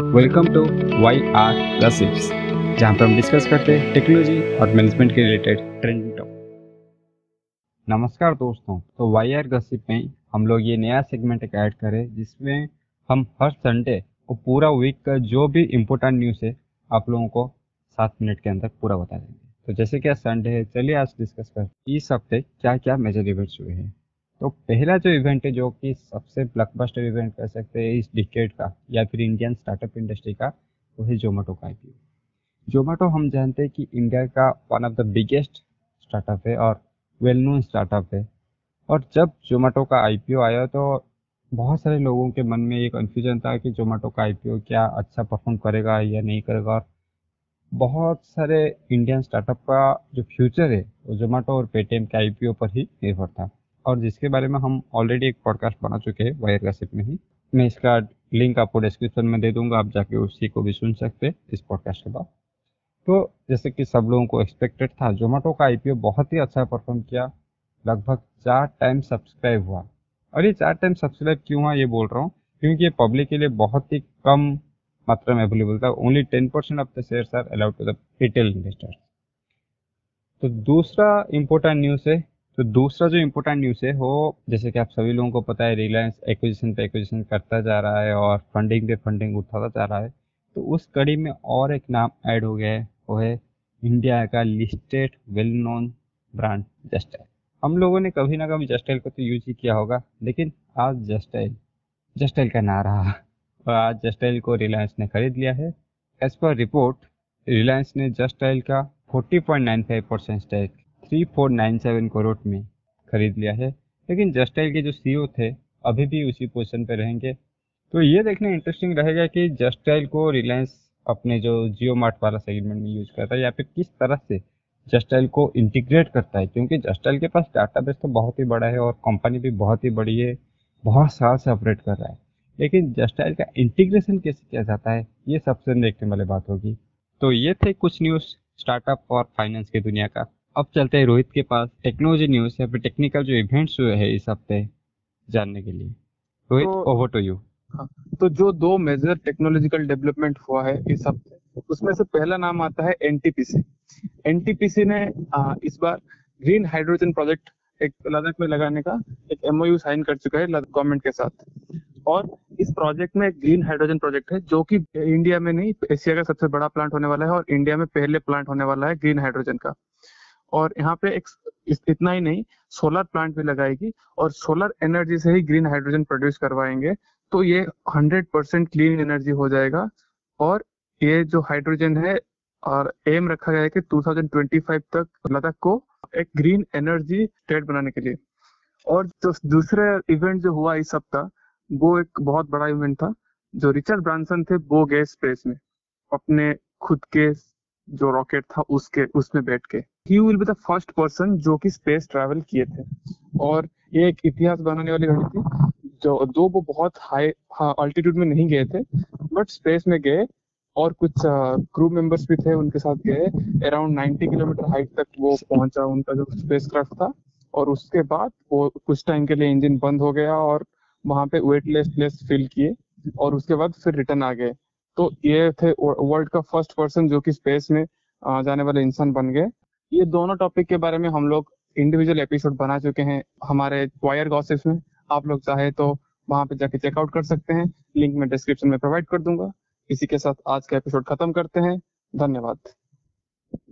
Welcome to Y R gossips जहाँ पर हम डिस्कस करते हैं टेक्नोलॉजी और मैनेजमेंट के रिलेटेड ट्रेंडिंग टॉपिक नमस्कार दोस्तों तो वाई आर गसिप में हम लोग ये नया सेगमेंट एक ऐड करें, जिसमें हम हर संडे को पूरा वीक का जो भी इम्पोर्टेंट न्यूज़ है, आप लोगों को सात मिनट के अंदर पूरा बता देंगे। तो जैसे कि आज संडे है, चलिए आज डिस्कस करते इस हफ़्ते क्या क्या मेजर इवेंट्स हुए हैं? तो पहला जो इवेंट है जो कि सबसे ब्लॉकबस्टर इवेंट कह सकते हैं इस डिकेट का या फिर इंडियन स्टार्टअप इंडस्ट्री का, वो है जोमेटो का आई जोमेटो हम जानते हैं कि इंडिया का one of the biggest startup है और वेल नोन स्टार्टअप है। और जब जोमेटो का आईपीओ आया तो बहुत सारे लोगों के मन में ये कन्फ्यूज़न था कि जोमेटो का आईपीओ क्या अच्छा परफॉर्म करेगा या नहीं करेगा। और बहुत सारे इंडियन स्टार्टअप का जो फ्यूचर है, वो जोमेटो और पेटीएम के आईपीओ पर ही निर्भर था। और जिसके बारे में हम ऑलरेडी एक पॉडकास्ट बना चुके हैं वायर गसिप में ही। मैं इसका लिंक आपको डिस्क्रिप्शन में दे दूँगा, आप जाके उसी को भी सुन सकते हैं इस पॉडकास्ट के बाद। तो जैसे कि सब लोगों को एक्सपेक्टेड था जोमेटो का आईपीओ बहुत ही अच्छा परफॉर्म किया। लगभग चार टाइम सब्सक्राइब हुआ। और ये चार टाइम सब्सक्राइब क्यों हुआ, ये बोल रहा हूँ, क्योंकि ये पब्लिक के लिए बहुत ही कम मात्रा में अवेलेबल था। Only ten percent of the share are allowed to the retail investors तो दूसरा इम्पोर्टेंट न्यूज़ है तो दूसरा जो इम्पोर्टेंट न्यूज़ है, वो जैसे कि आप सभी लोगों को पता है रिलायंस एक्विजिशन पे एक्विजिशन करता जा रहा है और फंडिंग पे फंडिंग उठाता जा रहा है। तो उस कड़ी में और एक नाम ऐड हो गया है, वो है इंडिया का listed well known brand Justdial हम लोगों ने कभी ना कभी जस्टाइल को तो यूज़ ही किया होगा, लेकिन आज जस्टाइल जस्टाइल का ना रहा और आज जस्टाइल को रिलायंस ने खरीद लिया है। एज पर रिपोर्ट रिलायंस ने जस्टाइल का 40.95 परसेंट स्टेक 3497 करोड़ में खरीद लिया है। लेकिन जस्टाइल के जो सीईओ थे, अभी भी उसी पोजिशन पर रहेंगे। तो ये देखना इंटरेस्टिंग रहेगा कि जस्टाइल को रिलायंस अपने जो जियो मार्ट वाला सेगमेंट में यूज़ करता है, या फिर किस तरह से जस्टाइल को इंटीग्रेट करता है। क्योंकि जस्टाइल के पास डाटा बेस तो बहुत ही बड़ा है और कंपनी भी बहुत ही बड़ी है, बहुत साल से ऑपरेट कर रहा है। लेकिन जस्टाइल का इंटीग्रेशन कैसे किया जाता है, ये सबसे देखने वाली बात होगी। तो ये थे कुछ न्यूज़ स्टार्टअप और फाइनेंस की दुनिया का। अब चलते हैं रोहित के पास। टेक्नोलॉजी न्यूज़ या फिर टेक्निकल जो इवेंट्स हुए हैं इस हफ़्ते जानने के लिए। रोहित ओवर टू यू तो जो दो मेजर टेक्नोलॉजिकल डेवलपमेंट हुआ है इस हफ़्ते उसमें से पहला नाम आता है एनटीपीसी एनटीपीसी ने आ, इस बार ग्रीन हाइड्रोजन प्रोजेक्ट एक लद्दाख में लगाने का एक एमओयू साइन कर चुका है गवर्नमेंट के साथ। और इस प्रोजेक्ट में ग्रीन हाइड्रोजन प्रोजेक्ट है जो कि इंडिया में नहीं एशिया का सबसे बड़ा प्लांट होने वाला है और इंडिया में पहले प्लांट होने वाला है ग्रीन हाइड्रोजन का। और यहाँ पे एक इतना ही नहीं सोलर प्लांट भी लगाएगी और सोलर एनर्जी से ही ग्रीन हाइड्रोजन प्रोड्यूस करवाएँगे तो ये हंड्रेड परसेंट क्लीन एनर्जी हो जाएगा। और ये जो हाइड्रोजन है, और एम रखा गया है कि 2025 तक लद्दाख को एक ग्रीन एनर्जी स्टेट बनाने के लिए। और जो दूसरे इवेंट जो हुआ इस सप्ताह, वो एक बहुत बड़ा इवेंट था, जो रिचर्ड ब्रांसन थे, वो गए स्पेस में, अपने खुद के जो रॉकेट था उसके, उसमें बैठ के। ही will be the first person जो कि स्पेस ट्रैवल किए थे। और ये एक इतिहास बनाने वाली घड़ी थी, जो दो वो बहुत हाई अल्टीट्यूड में नहीं गए थे बट स्पेस में गए। और कुछ क्रू मेंबर्स भी थे, उनके साथ गए। अराउंड 90 किलोमीटर हाइट तक वो पहुँचा उनका जो स्पेस क्राफ्ट था। और उसके बाद वो कुछ टाइम के लिए इंजन बंद हो गया और वहाँ पे वेटलेस प्लेस फिल किए। और उसके बाद फिर रिटर्न आ गए। तो ये थे वर्ल्ड का फ़र्स्ट पर्सन जो कि स्पेस में जाने वाले इंसान बन गए। ये दोनों टॉपिक के बारे में हम लोग इंडिविजुअल एपिसोड बना चुके हैं हमारे वायर गॉसिप्स में। आप लोग चाहे तो वहाँ पे जाके चेकआउट कर सकते हैं। लिंक मैं डिस्क्रिप्शन में प्रोवाइड कर दूँगा। इसी के साथ आज का एपिसोड खत्म करते हैं। धन्यवाद।